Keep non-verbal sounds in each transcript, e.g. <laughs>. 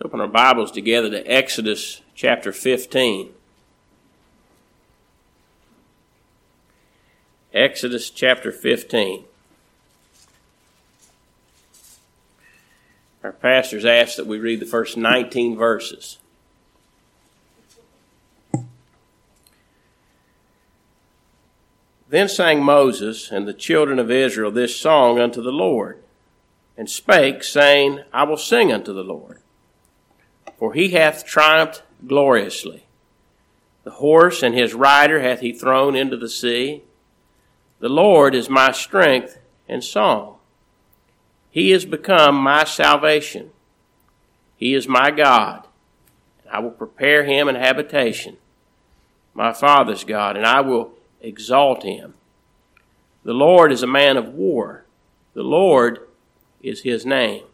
Let's open our Bibles together to Exodus chapter 15. Exodus chapter 15. Our pastors asked that we read the first 19 verses. Then sang Moses and the children of Israel this song unto the Lord, and spake, saying, I will sing unto the Lord for he hath triumphed gloriously. The horse and his rider hath he thrown into the sea. The Lord is my strength and song. He is become my salvation. He is my God. I will prepare him an habitation, my father's God, and I will exalt him. The Lord is a man of war. The Lord is his name.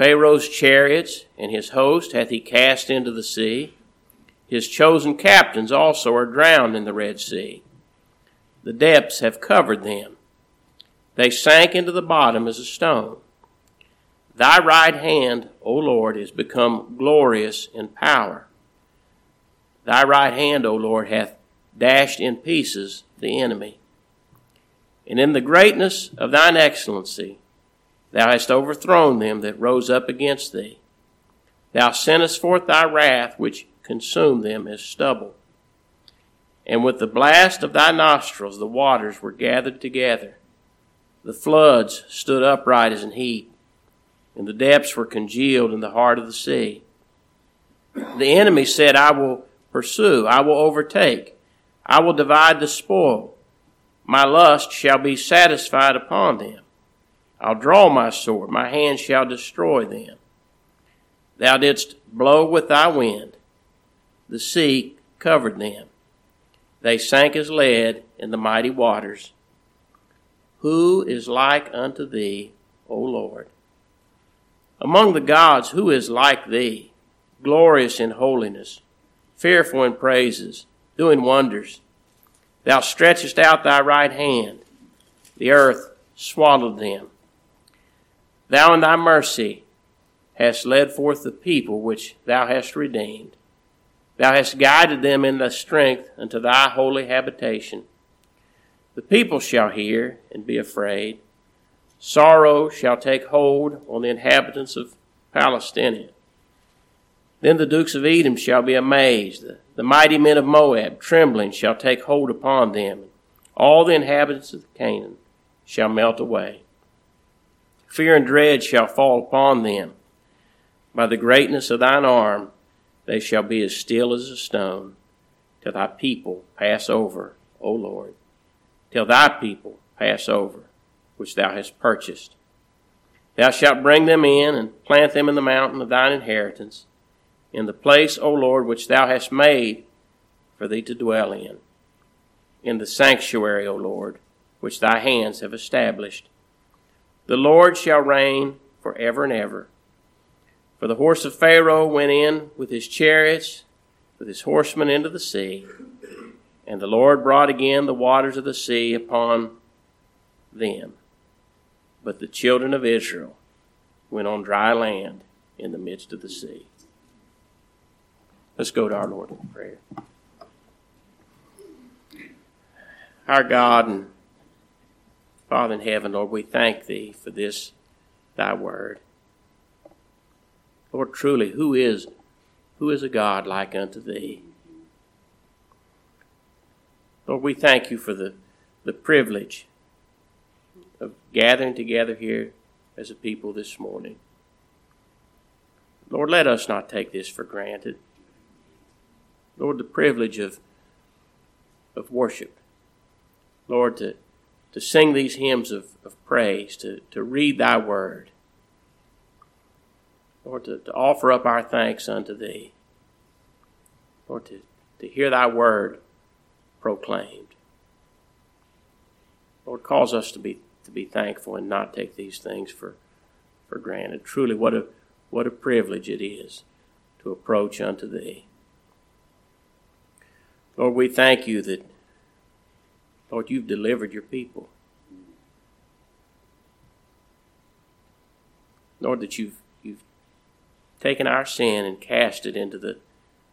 Pharaoh's chariots and his host hath he cast into the sea. His chosen captains also are drowned in the Red Sea. The depths have covered them. They sank into the bottom as a stone. Thy right hand, O Lord, is become glorious in power. Thy right hand, O Lord, hath dashed in pieces the enemy. And in the greatness of thine excellency, Thou hast overthrown them that rose up against thee. Thou sentest forth thy wrath, which consumed them as stubble. And with the blast of thy nostrils the waters were gathered together. The floods stood upright as an heap, and the depths were congealed in the heart of the sea. The enemy said, I will pursue, I will overtake, I will divide the spoil. My lust shall be satisfied upon them. I'll draw my sword, my hand shall destroy them. Thou didst blow with thy wind, the sea covered them. They sank as lead in the mighty waters. Who is like unto thee, O Lord? Among the gods, who is like thee, glorious in holiness, fearful in praises, doing wonders? Thou stretchest out thy right hand, the earth swallowed them. Thou in thy mercy hast led forth the people which thou hast redeemed. Thou hast guided them in thy strength unto thy holy habitation. The people shall hear and be afraid. Sorrow shall take hold on the inhabitants of Palestine. Then the dukes of Edom shall be amazed. The, mighty men of Moab, trembling, shall take hold upon them. All the inhabitants of Canaan shall melt away. Fear and dread shall fall upon them. By the greatness of thine arm, they shall be as still as a stone, till thy people pass over, O Lord, till thy people pass over, which thou hast purchased. Thou shalt bring them in and plant them in the mountain of thine inheritance, in the place, O Lord, which thou hast made for thee to dwell in, in the sanctuary, O Lord, which thy hands have established. The Lord shall reign for ever and ever. For the horse of Pharaoh went in with his chariots, with his horsemen into the sea, and the Lord brought again the waters of the sea upon them. But the children of Israel went on dry land in the midst of the sea. Let's go to our Lord in prayer. Our God and Father in heaven, Lord, we thank thee for this thy word. Lord, truly, who is who is a God like unto thee? Lord, we thank you for the, the privilege of gathering together here as a people this morning. Lord, let us not take this for granted. Lord, the privilege of, of worship. Lord, to to sing these hymns of, of praise, to, to read thy word. Lord, to, to offer up our thanks unto thee. Lord, to, to hear thy word proclaimed. Lord, cause us to be to be thankful and not take these things for, for granted. Truly, what a what a privilege it is to approach unto thee. Lord, we thank you that Lord, you've delivered your people. Lord, that you've you've taken our sin and cast it into the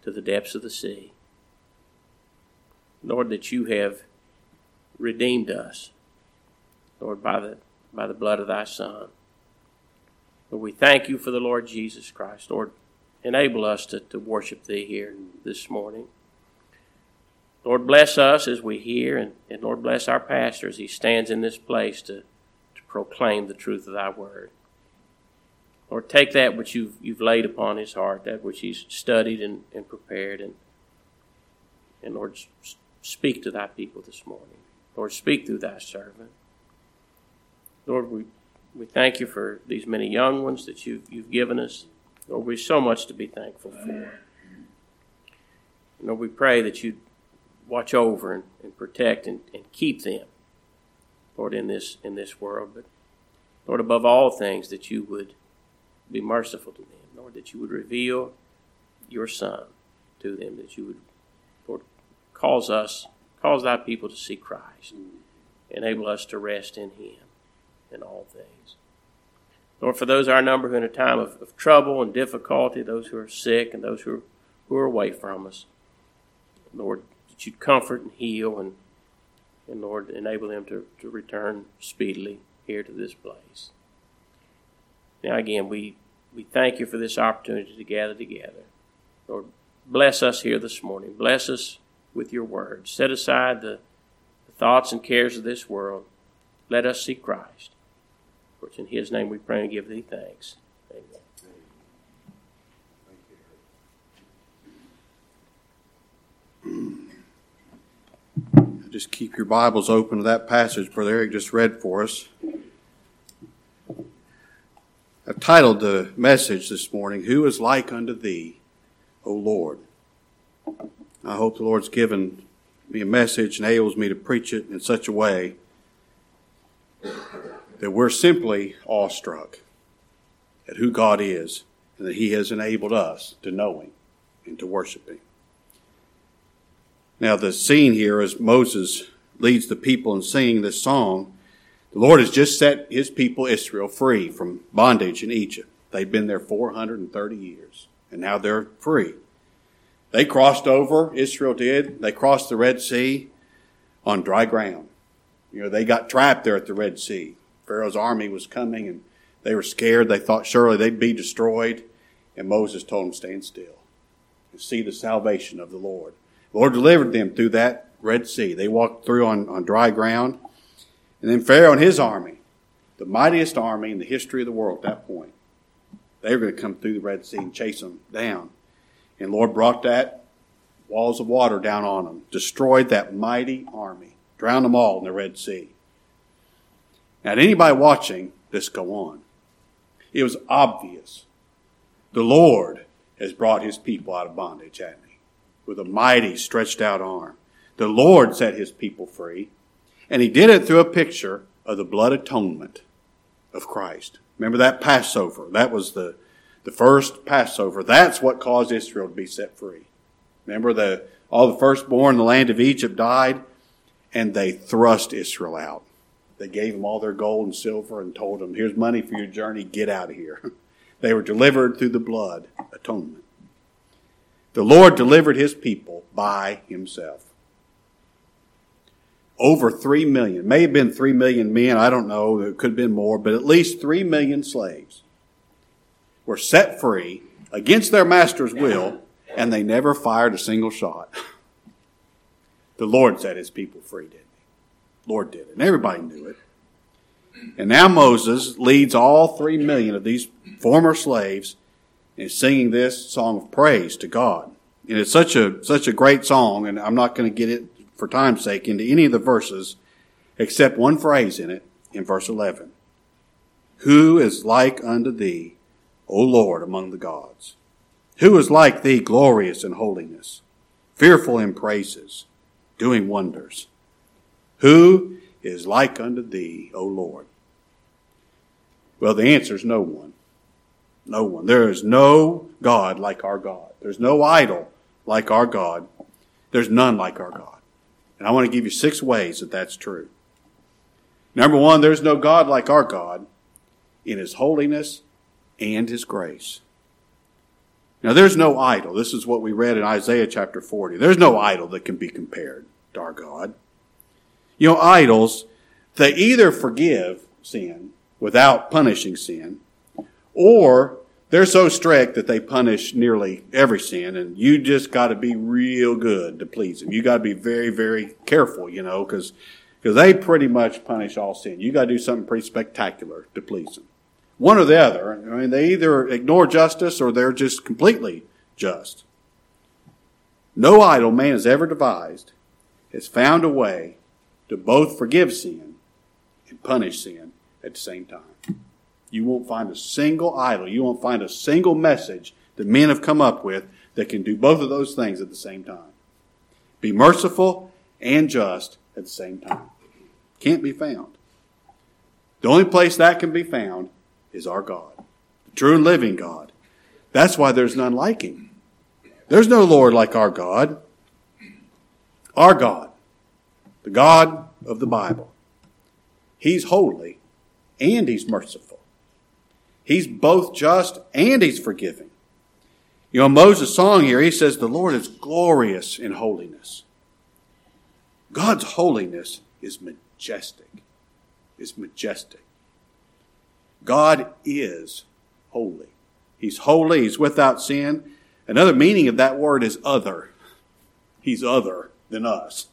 to the depths of the sea. Lord, that you have redeemed us, Lord, by the by the blood of thy Son. Lord, we thank you for the Lord Jesus Christ. Lord, enable us to, to worship thee here this morning. Lord, bless us as we hear, and, and Lord, bless our pastor as he stands in this place to, to proclaim the truth of thy word. Lord, take that which you've, you've laid upon his heart, that which he's studied and, and prepared, and, and Lord, speak to thy people this morning. Lord, speak through thy servant. Lord, we, we thank you for these many young ones that you've, you've given us. Lord, we've so much to be thankful for. Lord, we pray that you watch over and, and protect and, and keep them, Lord, in this in this world. But Lord, above all things, that you would be merciful to them, Lord, that you would reveal your Son to them, that you would, Lord, cause us, cause thy people to see Christ, enable us to rest in Him in all things. Lord, for those our number who in a time of, of trouble and difficulty, those who are sick and those who are, who are away from us, Lord, that you'd comfort and heal and, and Lord, enable them to, to return speedily here to this place. Now, again, we, we thank you for this opportunity to gather together. Lord, bless us here this morning. Bless us with your word. Set aside the, the thoughts and cares of this world. Let us see Christ. For it's in his name we pray and give thee thanks. Just keep your Bibles open to that passage Brother Eric just read for us. I've titled the message this morning, Who is Like Unto Thee, O Lord? I hope the Lord's given me a message and enables me to preach it in such a way that we're simply awestruck at who God is and that He has enabled us to know Him and to worship Him. Now, the scene here is Moses leads the people in singing this song, the Lord has just set His people Israel free from bondage in Egypt. They've been there 430 years, and now they're free. They crossed over, Israel did. They crossed the Red Sea on dry ground. You know, they got trapped there at the Red Sea. Pharaoh's army was coming and they were scared. They thought surely they'd be destroyed. And Moses told them, stand still and see the salvation of the Lord. The Lord delivered them through that Red Sea. They walked through on, on dry ground. And then Pharaoh and his army, the mightiest army in the history of the world at that point, they were going to come through the Red Sea and chase them down. And Lord brought that walls of water down on them, destroyed that mighty army, drowned them all in the Red Sea. Now, anybody watching this go on, it was obvious the Lord has brought his people out of bondage, hasn't he? With a mighty stretched out arm. The Lord set his people free, and he did it through a picture of the blood atonement of Christ. Remember that Passover? That was the, the first Passover. That's what caused Israel to be set free. Remember the all the firstborn in the land of Egypt died, and they thrust Israel out. They gave them all their gold and silver and told them, Here's money for your journey, get out of here. <laughs> They were delivered through the blood atonement. The Lord delivered his people by himself. Over three million, may have been three million men, I don't know, it could have been more, but at least three million slaves were set free against their master's will, and they never fired a single shot. The Lord set his people free, didn't he? Lord did it, and everybody knew it. And now Moses leads all three million of these former slaves in singing this song of praise to God. And it's such a, such a great song, and I'm not going to get it for time's sake into any of the verses except one phrase in it in verse 11. Who is like unto thee, O Lord, among the gods? Who is like thee, glorious in holiness, fearful in praises, doing wonders? Who is like unto thee, O Lord? Well, the answer is no one. No one. There is no God like our God. There's no idol like our God. There's none like our God. And I want to give you six ways that that's true. Number one, there's no God like our God in His holiness and His grace. Now, there's no idol. This is what we read in Isaiah chapter 40. There's no idol that can be compared to our God. You know, idols, they either forgive sin without punishing sin, or they're so strict that they punish nearly every sin, and you just got to be real good to please them. You got to be very, very careful, you know, because because they pretty much punish all sin. You got to do something pretty spectacular to please them. One or the other. I mean, they either ignore justice or they're just completely just. No idol man has ever devised has found a way to both forgive sin and punish sin at the same time. You won't find a single idol, you won't find a single message that men have come up with that can do both of those things at the same time. Be merciful and just at the same time. Can't be found. The only place that can be found is our God, the true and living God. That's why there's none like him. There's no Lord like our God. Our God, the God of the Bible. He's holy and he's merciful. He's both just and he's forgiving. You know, Moses' song here, he says, The Lord is glorious in holiness. God's holiness is majestic. Is majestic. God is holy. He's holy. He's without sin. Another meaning of that word is other. He's other than us.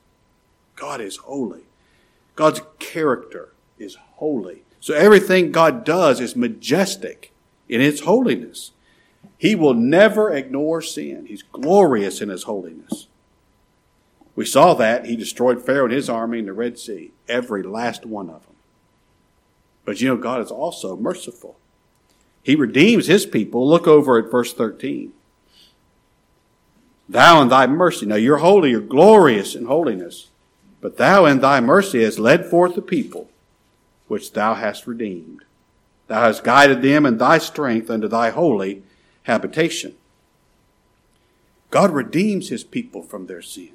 God is holy. God's character is holy. So everything God does is majestic in its holiness. He will never ignore sin. He's glorious in his holiness. We saw that. He destroyed Pharaoh and his army in the Red Sea, every last one of them. But you know, God is also merciful. He redeems his people. Look over at verse 13. Thou in thy mercy. Now you're holy, you're glorious in holiness. But thou in thy mercy hast led forth the people which thou hast redeemed. Thou hast guided them in thy strength unto thy holy habitation. God redeems his people from their sin.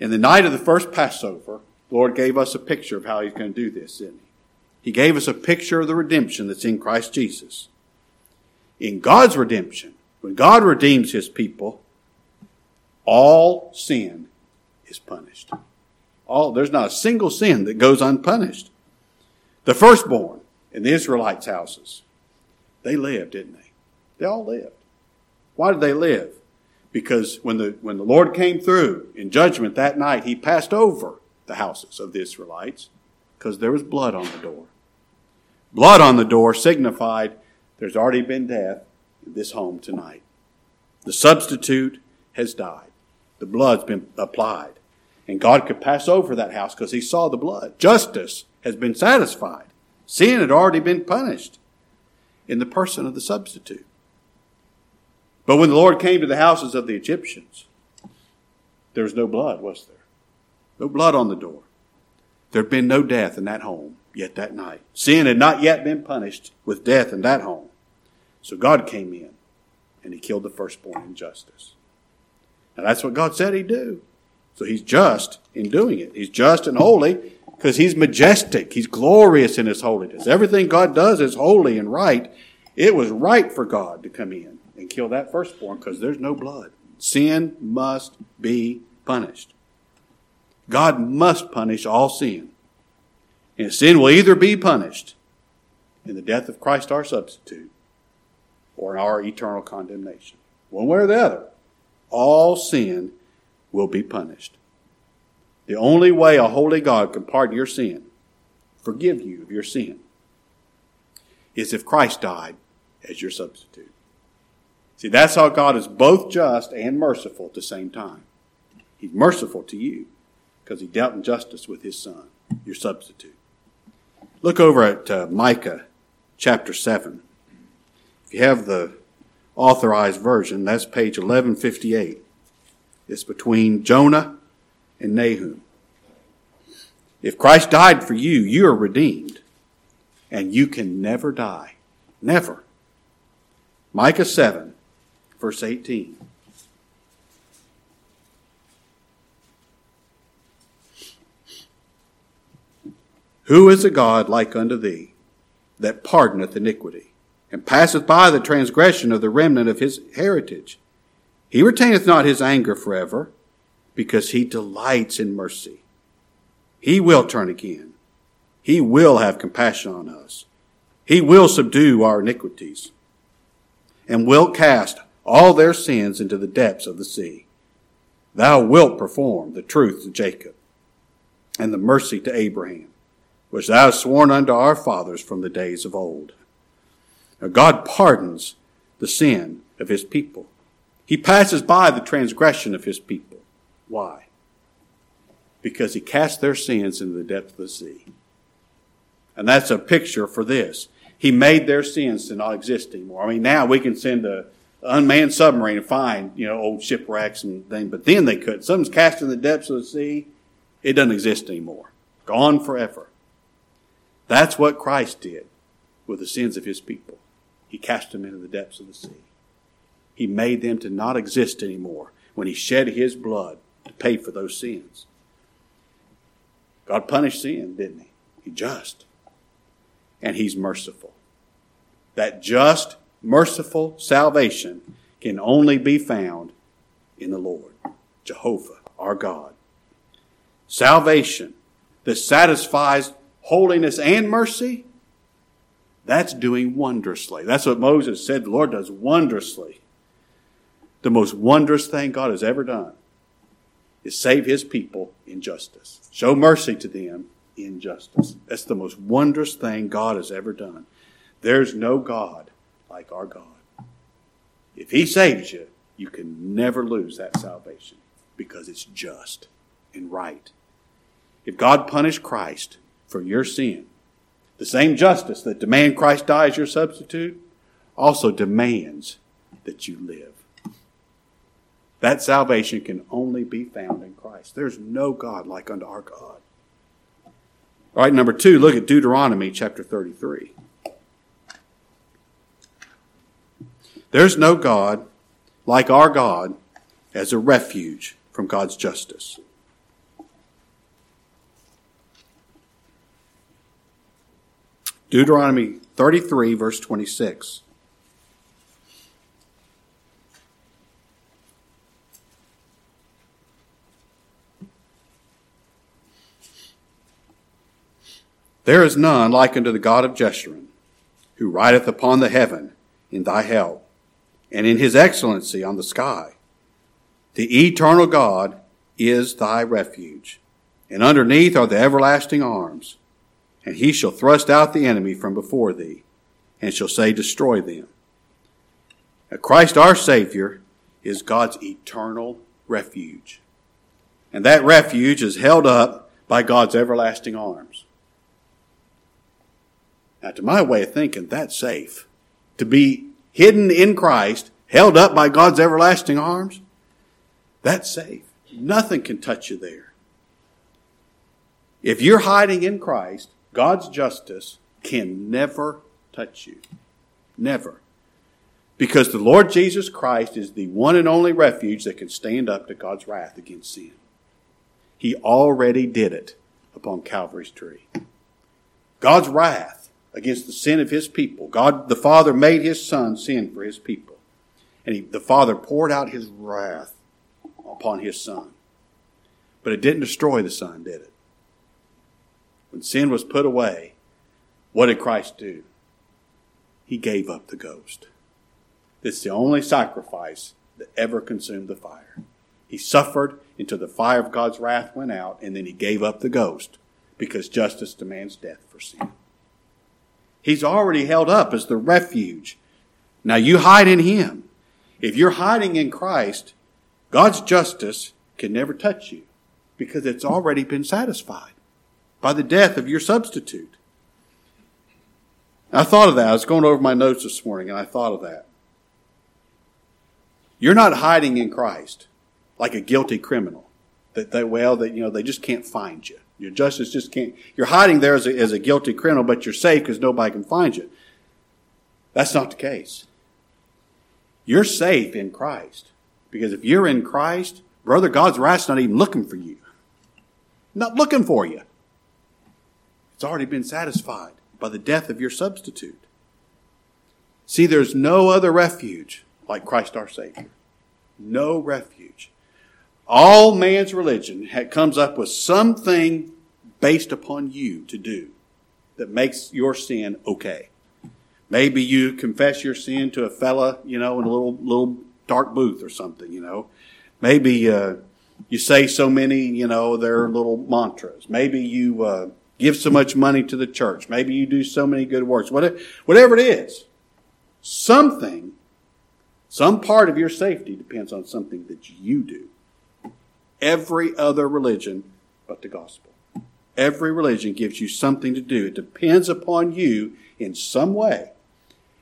In the night of the first Passover, the Lord gave us a picture of how he's going to do this, didn't he? He gave us a picture of the redemption that's in Christ Jesus. In God's redemption, when God redeems his people, all sin is punished. All, there's not a single sin that goes unpunished. The firstborn in the Israelites' houses, they lived, didn't they? They all lived. Why did they live? Because when the, when the Lord came through in judgment that night, he passed over the houses of the Israelites because there was blood on the door. Blood on the door signified there's already been death in this home tonight. The substitute has died. The blood's been applied. And God could pass over that house because he saw the blood. Justice has been satisfied. Sin had already been punished in the person of the substitute. But when the Lord came to the houses of the Egyptians, there was no blood, was there? No blood on the door. There had been no death in that home yet that night. Sin had not yet been punished with death in that home. So God came in and he killed the firstborn in justice. Now that's what God said he'd do. So he's just in doing it. He's just and holy because he's majestic. He's glorious in his holiness. Everything God does is holy and right. It was right for God to come in and kill that firstborn because there's no blood. Sin must be punished. God must punish all sin. And sin will either be punished in the death of Christ our substitute or in our eternal condemnation. One way or the other, all sin will be punished. The only way a holy God can pardon your sin, forgive you of your sin, is if Christ died as your substitute. See, that's how God is both just and merciful at the same time. He's merciful to you because he dealt in justice with his son, your substitute. Look over at uh, Micah chapter 7. If you have the authorized version, that's page 1158. It's between Jonah and Nahum. If Christ died for you, you are redeemed. And you can never die. Never. Micah 7, verse 18. Who is a God like unto thee, that pardoneth iniquity, and passeth by the transgression of the remnant of his heritage. He retaineth not his anger forever, because he delights in mercy. He will turn again. He will have compassion on us. He will subdue our iniquities and will cast all their sins into the depths of the sea. Thou wilt perform the truth to Jacob and the mercy to Abraham, which thou hast sworn unto our fathers from the days of old. Now God pardons the sin of his people. He passes by the transgression of his people. Why? Because he cast their sins into the depth of the sea. And that's a picture for this. He made their sins to not exist anymore. I mean, now we can send a unmanned submarine and find, you know, old shipwrecks and things, but then they could. Something's cast in the depths of the sea, it doesn't exist anymore. Gone forever. That's what Christ did with the sins of his people. He cast them into the depths of the sea. He made them to not exist anymore when he shed his blood pay for those sins. God punished sin, didn't he? He just and He's merciful. That just, merciful salvation can only be found in the Lord, Jehovah, our God. Salvation that satisfies holiness and mercy, that's doing wondrously. That's what Moses said. The Lord does wondrously. The most wondrous thing God has ever done is save his people in justice, show mercy to them injustice. That's the most wondrous thing God has ever done. There's no God like our God. If He saves you, you can never lose that salvation because it's just and right. If God punished Christ for your sin, the same justice that demands Christ die as your substitute also demands that you live. That salvation can only be found in Christ. There's no God like unto our God. All right, number two, look at Deuteronomy chapter 33. There's no God like our God as a refuge from God's justice. Deuteronomy 33, verse 26. There is none like unto the God of Jeshurun, who rideth upon the heaven in thy help, and in his excellency on the sky. The eternal God is thy refuge, and underneath are the everlasting arms. And he shall thrust out the enemy from before thee, and shall say, Destroy them. Now, Christ our Savior is God's eternal refuge. And that refuge is held up by God's everlasting arms. Now, to my way of thinking, that's safe. To be hidden in Christ, held up by God's everlasting arms, that's safe. Nothing can touch you there. If you're hiding in Christ, God's justice can never touch you. Never. Because the Lord Jesus Christ is the one and only refuge that can stand up to God's wrath against sin. He already did it upon Calvary's tree. God's wrath against the sin of his people. God the Father made his Son sin for his people. And he, the Father poured out his wrath upon his Son. But it didn't destroy the Son, did it? When sin was put away, what did Christ do? He gave up the ghost. It's the only sacrifice that ever consumed the fire. He suffered until the fire of God's wrath went out, and then he gave up the ghost because justice demands death for sin. He's already held up as the refuge. Now you hide in Him. If you're hiding in Christ, God's justice can never touch you because it's already been satisfied by the death of your substitute. I thought of that. I was going over my notes this morning and I thought of that. You're not hiding in Christ like a guilty criminal that they, well, that, you know, they just can't find you. Your justice just can't, you're hiding there as a, as a guilty criminal, but you're safe because nobody can find you. That's not the case. You're safe in Christ. Because if you're in Christ, brother, God's wrath's not even looking for you. Not looking for you. It's already been satisfied by the death of your substitute. See, there's no other refuge like Christ our Savior. No refuge. All man's religion comes up with something based upon you to do that makes your sin okay. Maybe you confess your sin to a fella, you know, in a little little dark booth or something, you know. Maybe uh, you say so many, you know, their little mantras. Maybe you uh, give so much money to the church. Maybe you do so many good works. Whatever, whatever it is, something, some part of your safety depends on something that you do. Every other religion but the gospel. Every religion gives you something to do. It depends upon you in some way.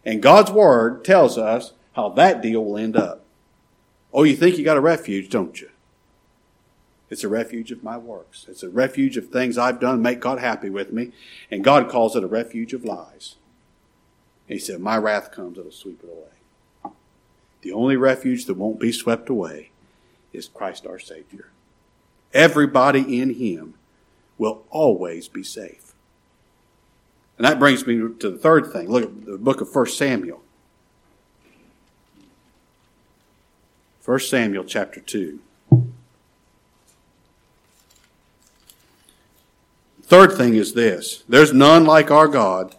And God's Word tells us how that deal will end up. Oh, you think you got a refuge, don't you? It's a refuge of my works. It's a refuge of things I've done make God happy with me. And God calls it a refuge of lies. And he said, My wrath comes, it'll sweep it away. The only refuge that won't be swept away is Christ our Savior. Everybody in Him will always be safe. And that brings me to the third thing. Look at the book of 1 Samuel. 1 Samuel chapter 2. Third thing is this there's none like our God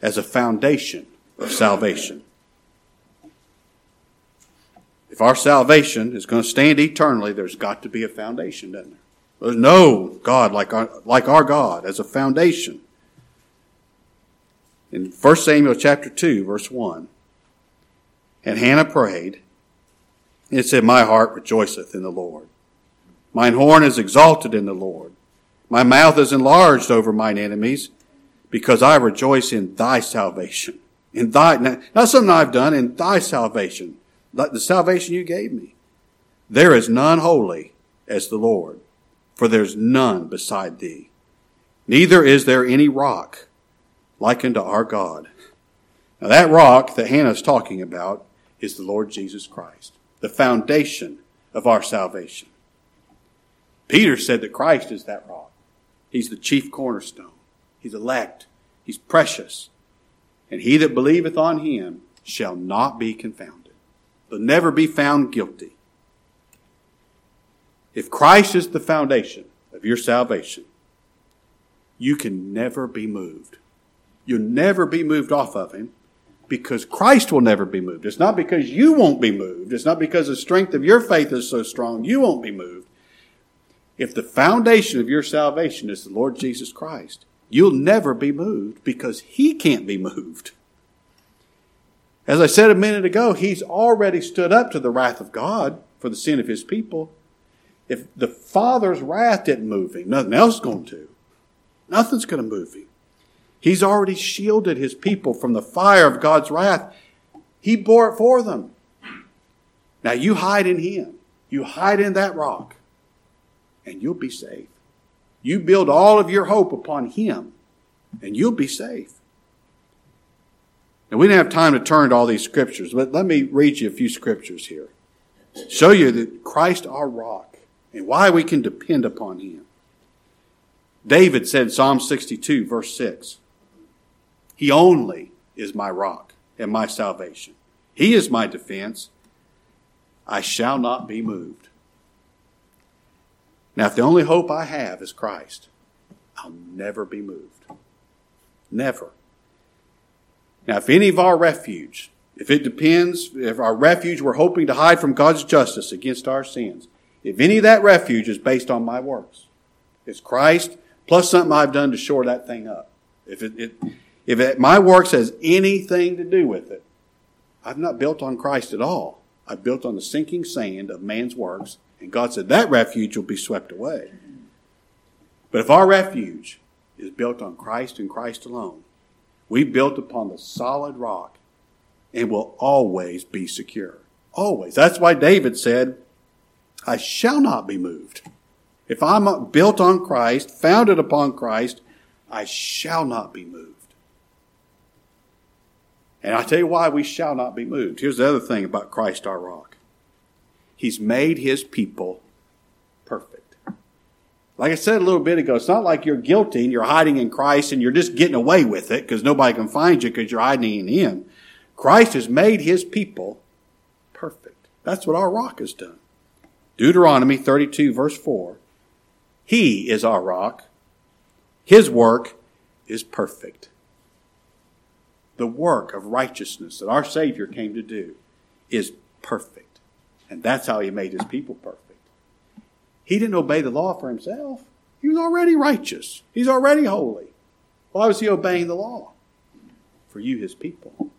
as a foundation of salvation. If our salvation is going to stand eternally, there's got to be a foundation, doesn't there? There's no God like our, like our God as a foundation. In 1 Samuel chapter 2, verse 1, and Hannah prayed, and it said, My heart rejoiceth in the Lord. Mine horn is exalted in the Lord. My mouth is enlarged over mine enemies, because I rejoice in thy salvation. In thy, not something I've done, in thy salvation, the salvation you gave me. There is none holy as the Lord for there's none beside thee. Neither is there any rock like unto our God. Now that rock that Hannah's talking about is the Lord Jesus Christ, the foundation of our salvation. Peter said that Christ is that rock. He's the chief cornerstone. He's elect. He's precious. And he that believeth on him shall not be confounded. He'll never be found guilty. If Christ is the foundation of your salvation, you can never be moved. You'll never be moved off of Him because Christ will never be moved. It's not because you won't be moved. It's not because the strength of your faith is so strong you won't be moved. If the foundation of your salvation is the Lord Jesus Christ, you'll never be moved because He can't be moved. As I said a minute ago, He's already stood up to the wrath of God for the sin of His people. If the Father's wrath didn't move him, nothing else is going to. Nothing's going to move him. He's already shielded his people from the fire of God's wrath. He bore it for them. Now you hide in him. You hide in that rock, and you'll be safe. You build all of your hope upon him, and you'll be safe. Now, we didn't have time to turn to all these scriptures, but let me read you a few scriptures here. Show you that Christ, our rock, and why we can depend upon him. David said, Psalm 62, verse 6, He only is my rock and my salvation. He is my defense. I shall not be moved. Now, if the only hope I have is Christ, I'll never be moved. Never. Now, if any of our refuge, if it depends, if our refuge we're hoping to hide from God's justice against our sins, if any of that refuge is based on my works, it's Christ plus something I've done to shore that thing up. If it, it if it, my works has anything to do with it, I've not built on Christ at all. I've built on the sinking sand of man's works, and God said that refuge will be swept away. But if our refuge is built on Christ and Christ alone, we built upon the solid rock and will always be secure. Always. That's why David said, I shall not be moved. If I'm built on Christ, founded upon Christ, I shall not be moved. And I tell you why we shall not be moved. Here's the other thing about Christ our rock. He's made his people. Like I said a little bit ago, it's not like you're guilty and you're hiding in Christ and you're just getting away with it because nobody can find you because you're hiding in him. Christ has made his people perfect. That's what our rock has done. Deuteronomy 32, verse 4. He is our rock. His work is perfect. The work of righteousness that our Savior came to do is perfect. And that's how he made his people perfect. He didn't obey the law for himself. He was already righteous. He's already holy. Why was he obeying the law? For you, his people.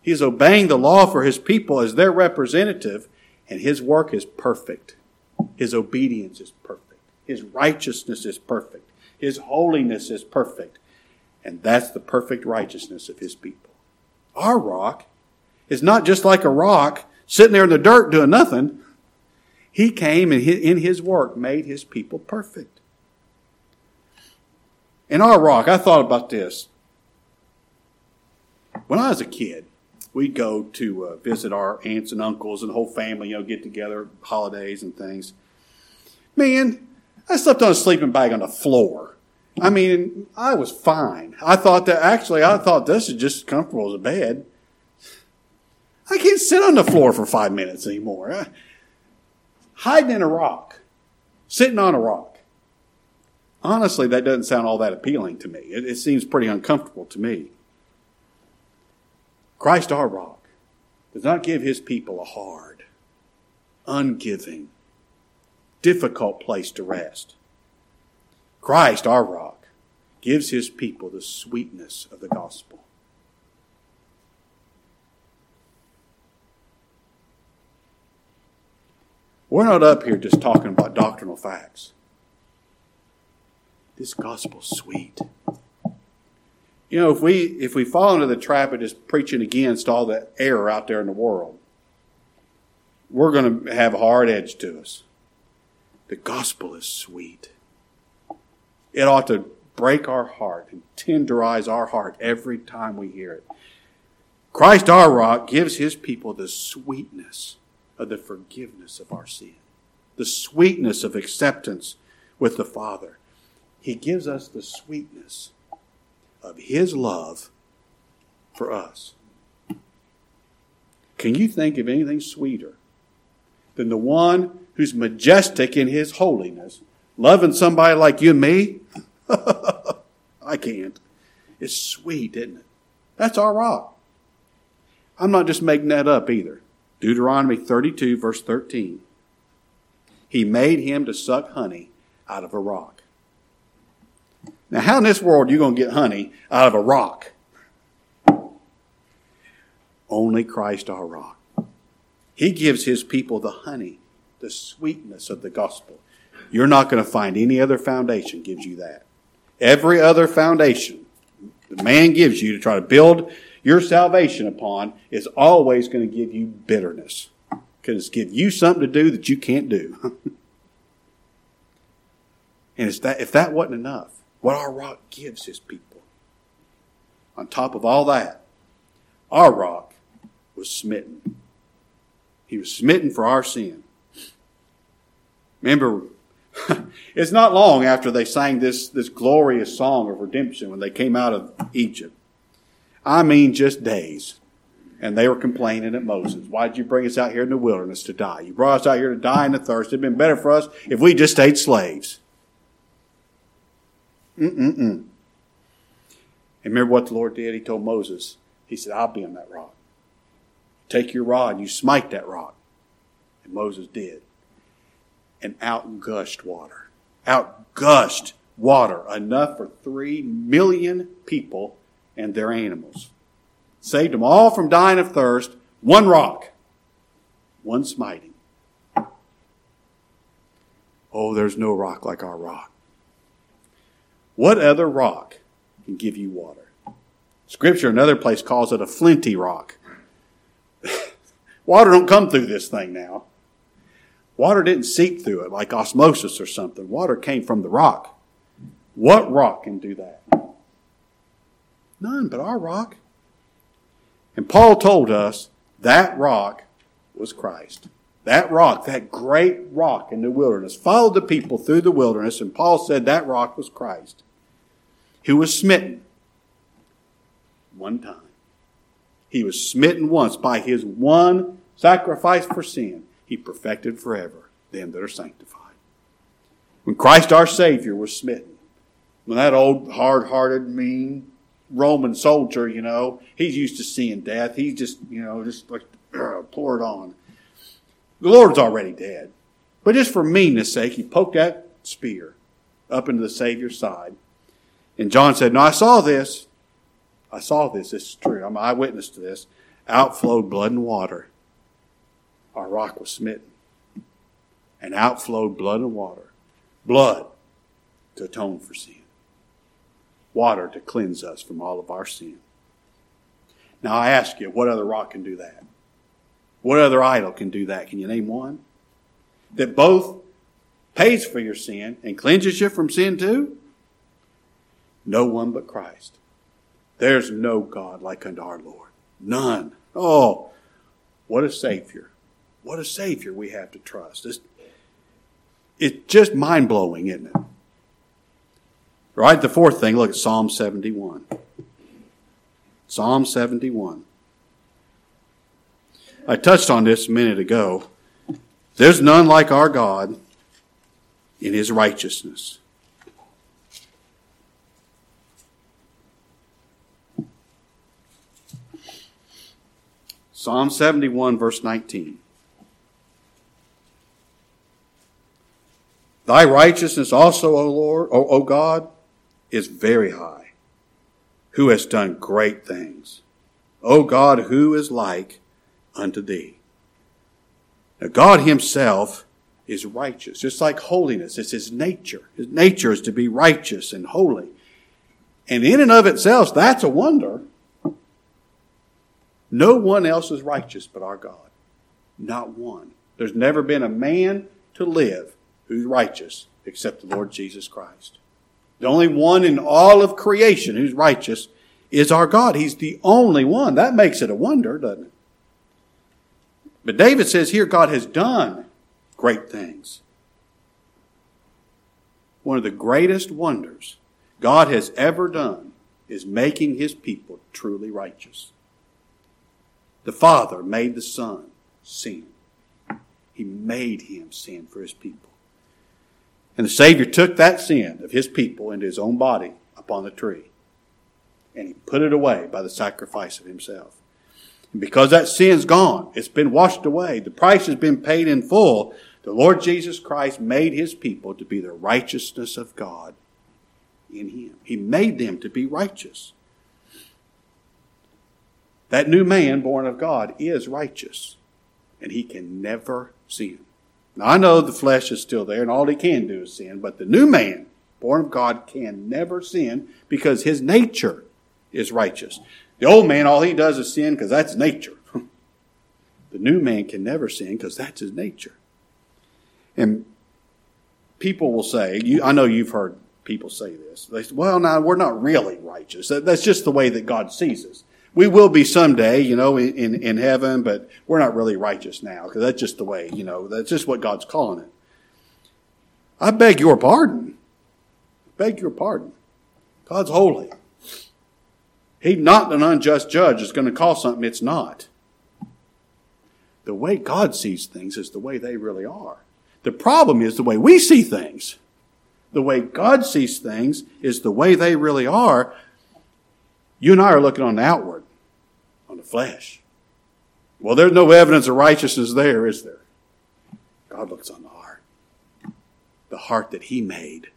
He is obeying the law for his people as their representative, and his work is perfect. His obedience is perfect. His righteousness is perfect. His holiness is perfect. And that's the perfect righteousness of his people. Our rock is not just like a rock sitting there in the dirt doing nothing. He came and in his work made his people perfect. In our rock, I thought about this. When I was a kid, we'd go to uh, visit our aunts and uncles and the whole family, you know, get together, holidays and things. Man, I slept on a sleeping bag on the floor. I mean, I was fine. I thought that actually, I thought this is just as comfortable as a bed. I can't sit on the floor for five minutes anymore. Hiding in a rock, sitting on a rock. Honestly, that doesn't sound all that appealing to me. It, it seems pretty uncomfortable to me. Christ, our rock, does not give his people a hard, ungiving, difficult place to rest. Christ, our rock, gives his people the sweetness of the gospel. We're not up here just talking about doctrinal facts. This gospel's sweet. You know, if we if we fall into the trap of just preaching against all the error out there in the world, we're going to have a hard edge to us. The gospel is sweet. It ought to break our heart and tenderize our heart every time we hear it. Christ our rock gives his people the sweetness of the forgiveness of our sin, the sweetness of acceptance with the Father. He gives us the sweetness of his love for us. Can you think of anything sweeter than the one who's majestic in his holiness, loving somebody like you and me? <laughs> I can't. It's sweet, isn't it? That's our rock. I'm not just making that up either. Deuteronomy 32, verse 13. He made him to suck honey out of a rock. Now, how in this world are you going to get honey out of a rock? Only Christ our rock. He gives his people the honey, the sweetness of the gospel. You're not going to find any other foundation gives you that. Every other foundation the man gives you to try to build your salvation upon is always going to give you bitterness. Because it's give you something to do that you can't do. <laughs> and that, if that wasn't enough, what our rock gives his people. On top of all that, our rock was smitten. He was smitten for our sin. Remember, <laughs> it's not long after they sang this, this glorious song of redemption when they came out of Egypt. I mean, just days. And they were complaining at Moses. Why'd you bring us out here in the wilderness to die? You brought us out here to die in the thirst. It'd been better for us if we just stayed slaves. Mm-mm-mm. And remember what the Lord did? He told Moses, He said, I'll be on that rock. Take your rod and you smite that rock. And Moses did. And out gushed water. Out gushed water. Enough for three million people and their animals. Saved them all from dying of thirst. One rock. One smiting. Oh, there's no rock like our rock. What other rock can give you water? Scripture, another place, calls it a flinty rock. <laughs> Water don't come through this thing now. Water didn't seep through it like osmosis or something. Water came from the rock. What rock can do that? None but our rock. And Paul told us that rock was Christ. That rock, that great rock in the wilderness, followed the people through the wilderness, and Paul said that rock was Christ, who was smitten one time. He was smitten once by his one sacrifice for sin. He perfected forever them that are sanctified. When Christ our Savior was smitten, when that old hard-hearted, mean Roman soldier, you know, he's used to seeing death. He's just, you know, just like <clears throat> pour it on. The Lord's already dead. But just for meanness sake, he poked that spear up into the Savior's side. And John said, No, I saw this. I saw this. This is true. I'm an eyewitness to this. Outflowed blood and water. Our rock was smitten. And outflowed blood and water. Blood to atone for sin. Water to cleanse us from all of our sin. Now I ask you, what other rock can do that? What other idol can do that? Can you name one? That both pays for your sin and cleanses you from sin too? No one but Christ. There's no God like unto our Lord. None. Oh, what a Savior. What a Savior we have to trust. It's, it's just mind blowing, isn't it? Right? The fourth thing, look at Psalm 71. Psalm 71. I touched on this a minute ago. There's none like our God in his righteousness. Psalm 71, verse 19. Thy righteousness also, O Lord, O, o God, is very high, who has done great things. O God, who is like unto thee? Now, God Himself is righteous, It's like holiness. It's His nature. His nature is to be righteous and holy. And in and of itself, that's a wonder. No one else is righteous but our God. Not one. There's never been a man to live who's righteous except the Lord Jesus Christ. The only one in all of creation who's righteous is our God. He's the only one. That makes it a wonder, doesn't it? But David says here God has done great things. One of the greatest wonders God has ever done is making his people truly righteous. The Father made the Son sin. He made him sin for his people. And the Savior took that sin of his people into his own body upon the tree. And he put it away by the sacrifice of himself. And because that sin's gone, it's been washed away, the price has been paid in full, the Lord Jesus Christ made his people to be the righteousness of God in him. He made them to be righteous. That new man born of God is righteous, and he can never sin. Now, I know the flesh is still there, and all he can do is sin, but the new man, born of God, can never sin because his nature is righteous. The old man, all he does is sin because that's nature. <laughs> the new man can never sin because that's his nature. And people will say, you, I know you've heard people say this. They say, well, now we're not really righteous. That, that's just the way that God sees us. We will be someday, you know, in, in heaven, but we're not really righteous now because that's just the way, you know, that's just what God's calling it. I beg your pardon. Beg your pardon. God's holy. He's not an unjust judge that's going to call something it's not. The way God sees things is the way they really are. The problem is the way we see things. The way God sees things is the way they really are. You and I are looking on the outward on the flesh. Well, there's no evidence of righteousness there, is there? God looks on the heart. The heart that He made,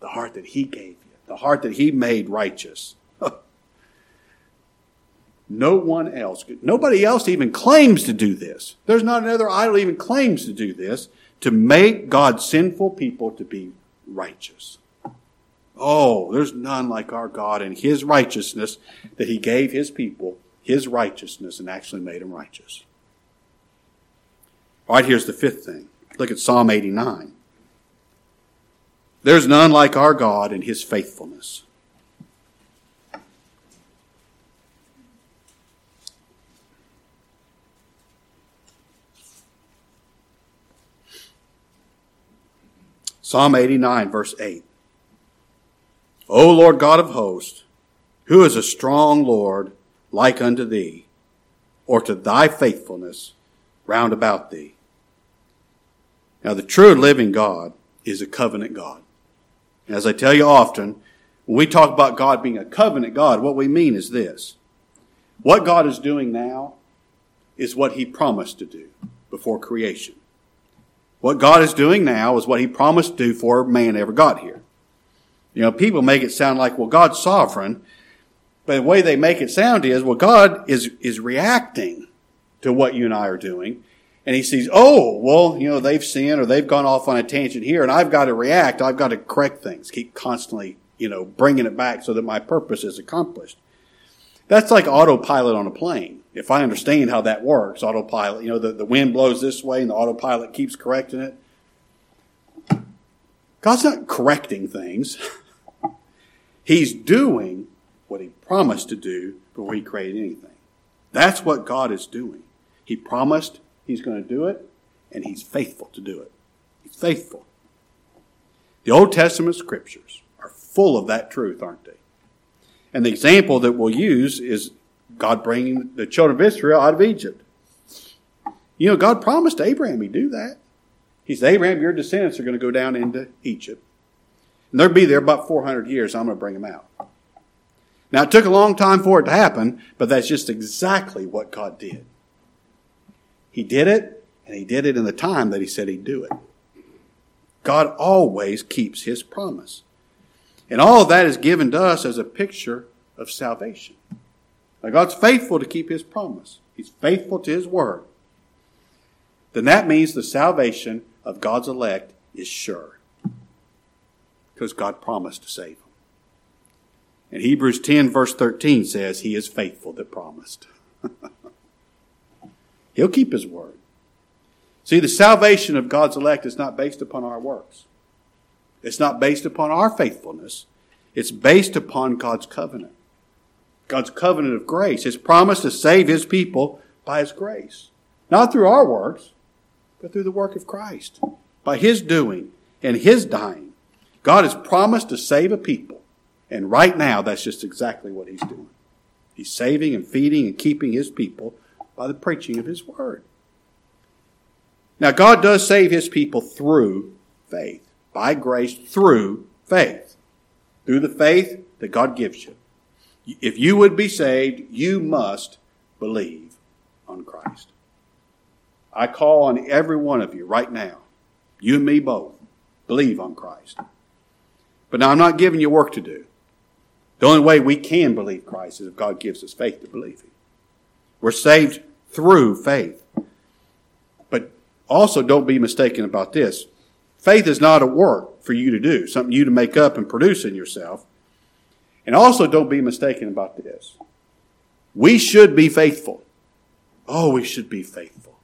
the heart that He gave you, the heart that He made righteous. <laughs> no one else, nobody else even claims to do this. There's not another idol even claims to do this, to make God's sinful people to be righteous. Oh, there's none like our God and His righteousness that He gave His people his righteousness and actually made him righteous. All right, here's the fifth thing. Look at Psalm 89. There's none like our God in his faithfulness. Psalm 89, verse 8. O Lord God of hosts, who is a strong Lord like unto thee, or to thy faithfulness round about thee. Now, the true living God is a covenant God. As I tell you often, when we talk about God being a covenant God, what we mean is this. What God is doing now is what he promised to do before creation. What God is doing now is what he promised to do before man ever got here. You know, people make it sound like, well, God's sovereign, but the way they make it sound is, well, God is, is reacting to what you and I are doing. And he sees, oh, well, you know, they've sinned or they've gone off on a tangent here and I've got to react. I've got to correct things, keep constantly, you know, bringing it back so that my purpose is accomplished. That's like autopilot on a plane. If I understand how that works, autopilot, you know, the, the wind blows this way and the autopilot keeps correcting it. God's not correcting things. <laughs> He's doing what he promised to do before he created anything. That's what God is doing. He promised he's going to do it, and he's faithful to do it. He's faithful. The Old Testament scriptures are full of that truth, aren't they? And the example that we'll use is God bringing the children of Israel out of Egypt. You know, God promised Abraham he'd do that. He said, Abraham, your descendants are going to go down into Egypt. And they'll be there about 400 years. I'm going to bring them out. Now, it took a long time for it to happen, but that's just exactly what God did. He did it, and He did it in the time that He said He'd do it. God always keeps His promise. And all of that is given to us as a picture of salvation. Now, God's faithful to keep His promise. He's faithful to His word. Then that means the salvation of God's elect is sure. Because God promised to save them. And Hebrews 10 verse 13 says, He is faithful that promised. <laughs> He'll keep His word. See, the salvation of God's elect is not based upon our works. It's not based upon our faithfulness. It's based upon God's covenant. God's covenant of grace. His promise to save His people by His grace. Not through our works, but through the work of Christ. By His doing and His dying. God has promised to save a people and right now, that's just exactly what he's doing. He's saving and feeding and keeping his people by the preaching of his word. Now, God does save his people through faith, by grace, through faith, through the faith that God gives you. If you would be saved, you must believe on Christ. I call on every one of you right now, you and me both, believe on Christ. But now I'm not giving you work to do. The only way we can believe Christ is if God gives us faith to believe Him. We're saved through faith. But also don't be mistaken about this. Faith is not a work for you to do, something you to make up and produce in yourself. And also don't be mistaken about this. We should be faithful. Oh, we should be faithful.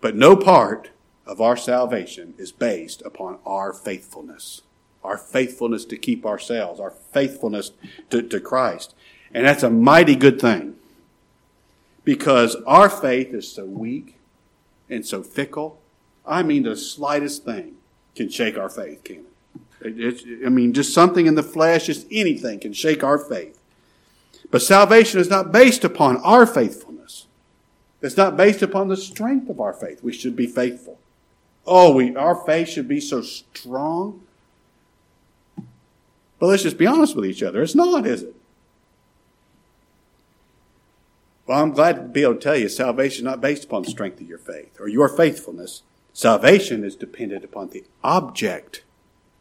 But no part of our salvation is based upon our faithfulness our faithfulness to keep ourselves, our faithfulness to, to Christ. And that's a mighty good thing because our faith is so weak and so fickle. I mean, the slightest thing can shake our faith, can it? I mean, just something in the flesh, just anything can shake our faith. But salvation is not based upon our faithfulness. It's not based upon the strength of our faith. We should be faithful. Oh, we, our faith should be so strong but let's just be honest with each other. It's not, is it? Well, I'm glad to be able to tell you salvation is not based upon the strength of your faith or your faithfulness. Salvation is dependent upon the object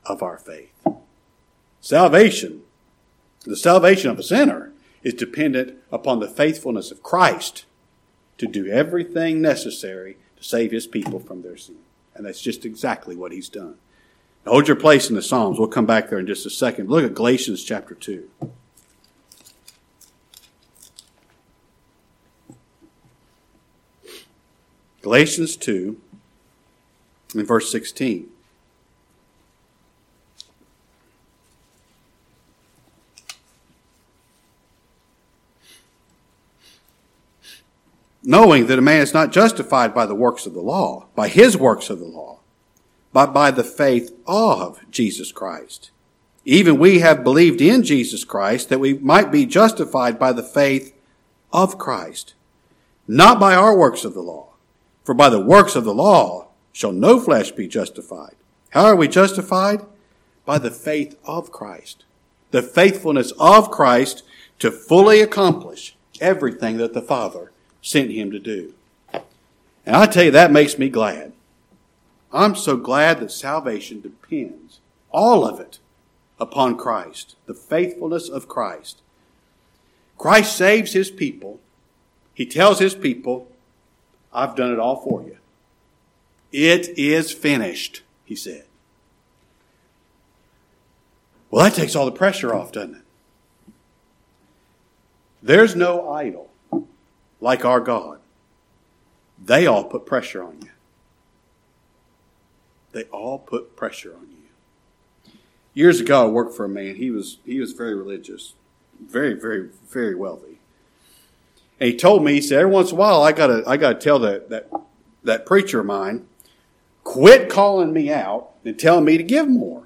of our faith. Salvation, the salvation of a sinner, is dependent upon the faithfulness of Christ to do everything necessary to save his people from their sin. And that's just exactly what he's done. Hold your place in the Psalms. We'll come back there in just a second. Look at Galatians chapter 2. Galatians 2 in verse 16. Knowing that a man is not justified by the works of the law, by his works of the law but by the faith of Jesus Christ. Even we have believed in Jesus Christ that we might be justified by the faith of Christ, not by our works of the law. For by the works of the law shall no flesh be justified. How are we justified? By the faith of Christ. The faithfulness of Christ to fully accomplish everything that the Father sent him to do. And I tell you, that makes me glad. I'm so glad that salvation depends, all of it, upon Christ, the faithfulness of Christ. Christ saves his people. He tells his people, I've done it all for you. It is finished, he said. Well, that takes all the pressure off, doesn't it? There's no idol like our God. They all put pressure on you. They all put pressure on you. Years ago, I worked for a man. He was he was very religious, very very very wealthy. And he told me, he said, every once in a while, I gotta I gotta tell that that that preacher of mine, quit calling me out and telling me to give more.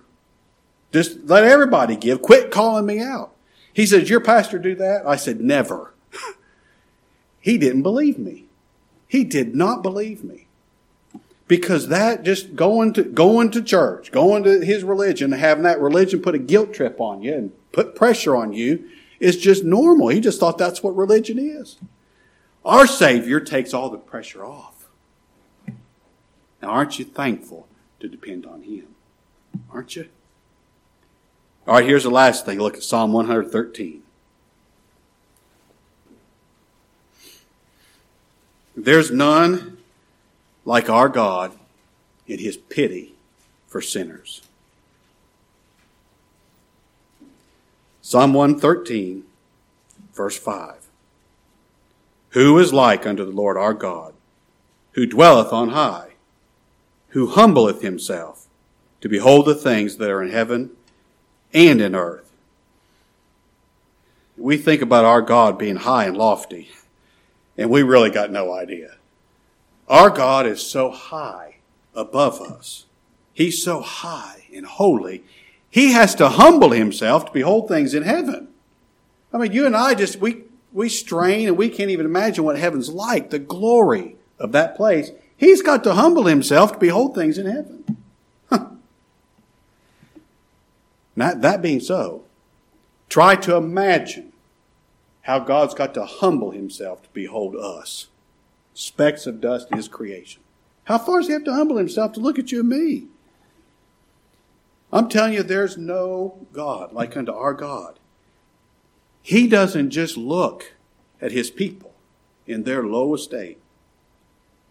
Just let everybody give. Quit calling me out. He said, your pastor do that? I said, never. <laughs> he didn't believe me. He did not believe me. Because that just going to going to church, going to his religion, having that religion put a guilt trip on you and put pressure on you is just normal. He just thought that's what religion is. Our Savior takes all the pressure off. Now, aren't you thankful to depend on Him? Aren't you? All right, here's the last thing. Look at Psalm 113. There's none like our God in his pity for sinners. Psalm 113, verse 5. Who is like unto the Lord our God, who dwelleth on high, who humbleth himself to behold the things that are in heaven and in earth? We think about our God being high and lofty and we really got no idea. Our God is so high above us. He's so high and holy. He has to humble himself to behold things in heaven. I mean, you and I just, we, we strain and we can't even imagine what heaven's like, the glory of that place. He's got to humble himself to behold things in heaven. Huh. Now, that being so, try to imagine how God's got to humble himself to behold us, specks of dust in his creation. How far does he have to humble himself to look at you and me? I'm telling you, there's no God like unto our God. He doesn't just look at his people in their low estate.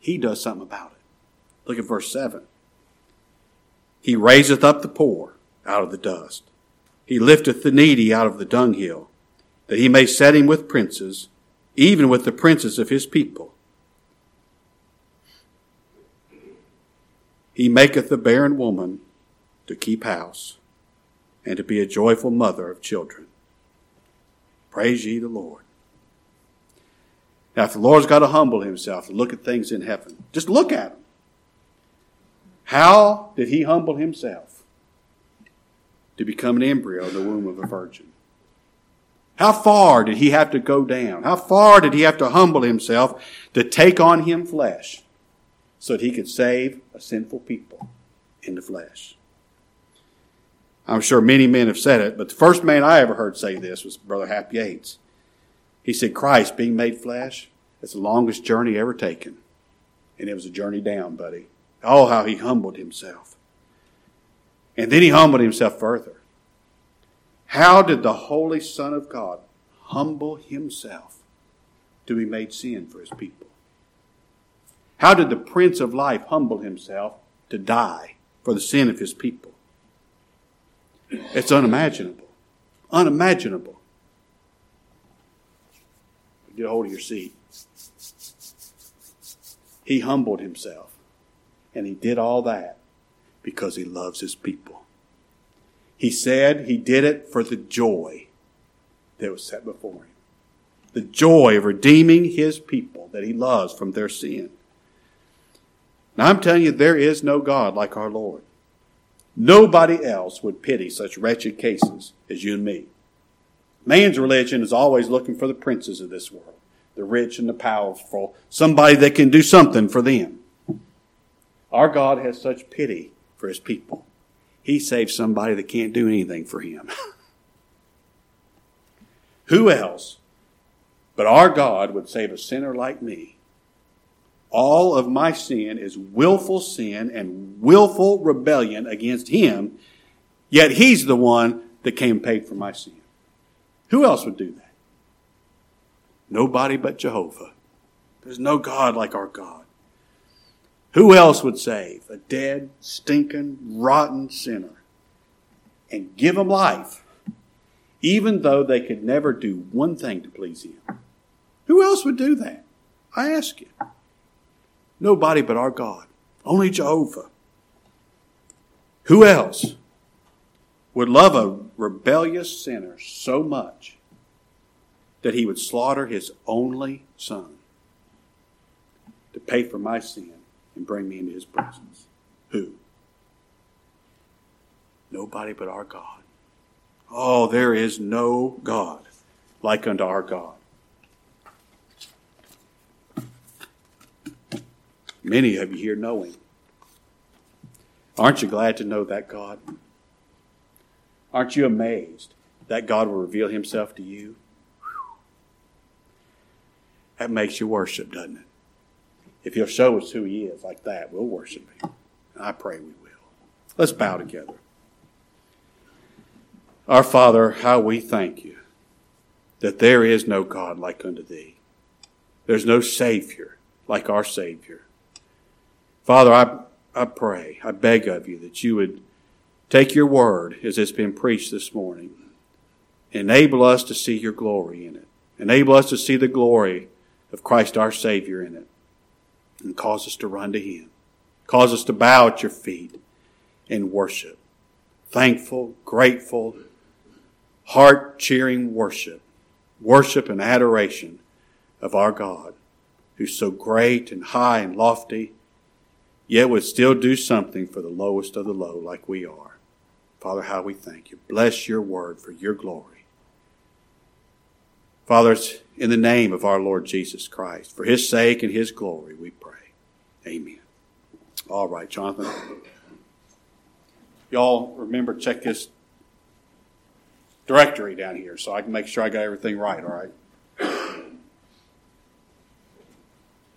He does something about it. Look at verse 7. He raiseth up the poor out of the dust. He lifteth the needy out of the dunghill that he may set him with princes, even with the princes of his people. He maketh the barren woman to keep house and to be a joyful mother of children. Praise ye the Lord. Now, if the Lord's got to humble himself and look at things in heaven, just look at them. How did he humble himself? To become an embryo in the womb of a virgin. How far did he have to go down? How far did he have to humble himself to take on him flesh so that he could save a sinful people in the flesh? I'm sure many men have said it, but the first man I ever heard say this was Brother Hap Yates. He said, Christ being made flesh, it's the longest journey ever taken. And it was a journey down, buddy. Oh, how he humbled himself. And then he humbled himself further. How did the Holy Son of God humble himself to be made sin for his people? How did the Prince of Life humble himself to die for the sin of his people? It's unimaginable. Unimaginable. Get a hold of your seat. He humbled himself. And he did all that because he loves his people. He said he did it for the joy that was set before him. The joy of redeeming his people that he loves from their sin. Now I'm telling you, there is no God like our Lord. Nobody else would pity such wretched cases as you and me. Man's religion is always looking for the princes of this world. the rich and the powerful, somebody that can do something for them. Our God has such pity for his people. He saves somebody that can't do anything for him. <laughs> Who else but our God would save a sinner like me? All of my sin is willful sin and willful rebellion against him, yet he's the one that came and paid for my sin. Who else would do that? Nobody but Jehovah. There's no God like our God. Who else would save a dead, stinking, rotten sinner and give him life, even though they could never do one thing to please him? Who else would do that? I ask you. Nobody but our God. Only Jehovah. Who else would love a rebellious sinner so much that he would slaughter his only son to pay for my sin and bring me into his presence? Who? Nobody but our God. Oh, there is no God like unto our God. Many of you here know him. Aren't you glad to know that God? Aren't you amazed that God will reveal himself to you? That makes you worship, doesn't it? If he'll show us who he is like that, we'll worship him. I pray we will. Let's bow together. Our Father, how we thank you that there is no God like unto thee. There's no Savior like our Savior. Father, I, I pray, I beg of you that you would take your word as it's been preached this morning. Enable us to see your glory in it. Enable us to see the glory of Christ our Savior in it. And cause us to run to Him. Cause us to bow at your feet and worship. Thankful, grateful, heart cheering worship. Worship and adoration of our God, who's so great and high and lofty yet would still do something for the lowest of the low like we are. Father, how we thank you. Bless your word for your glory. Father, it's in the name of our Lord Jesus Christ, for his sake and his glory, we pray. Amen. All right, Jonathan. Y'all remember, check this directory down here so I can make sure I got everything right, all right?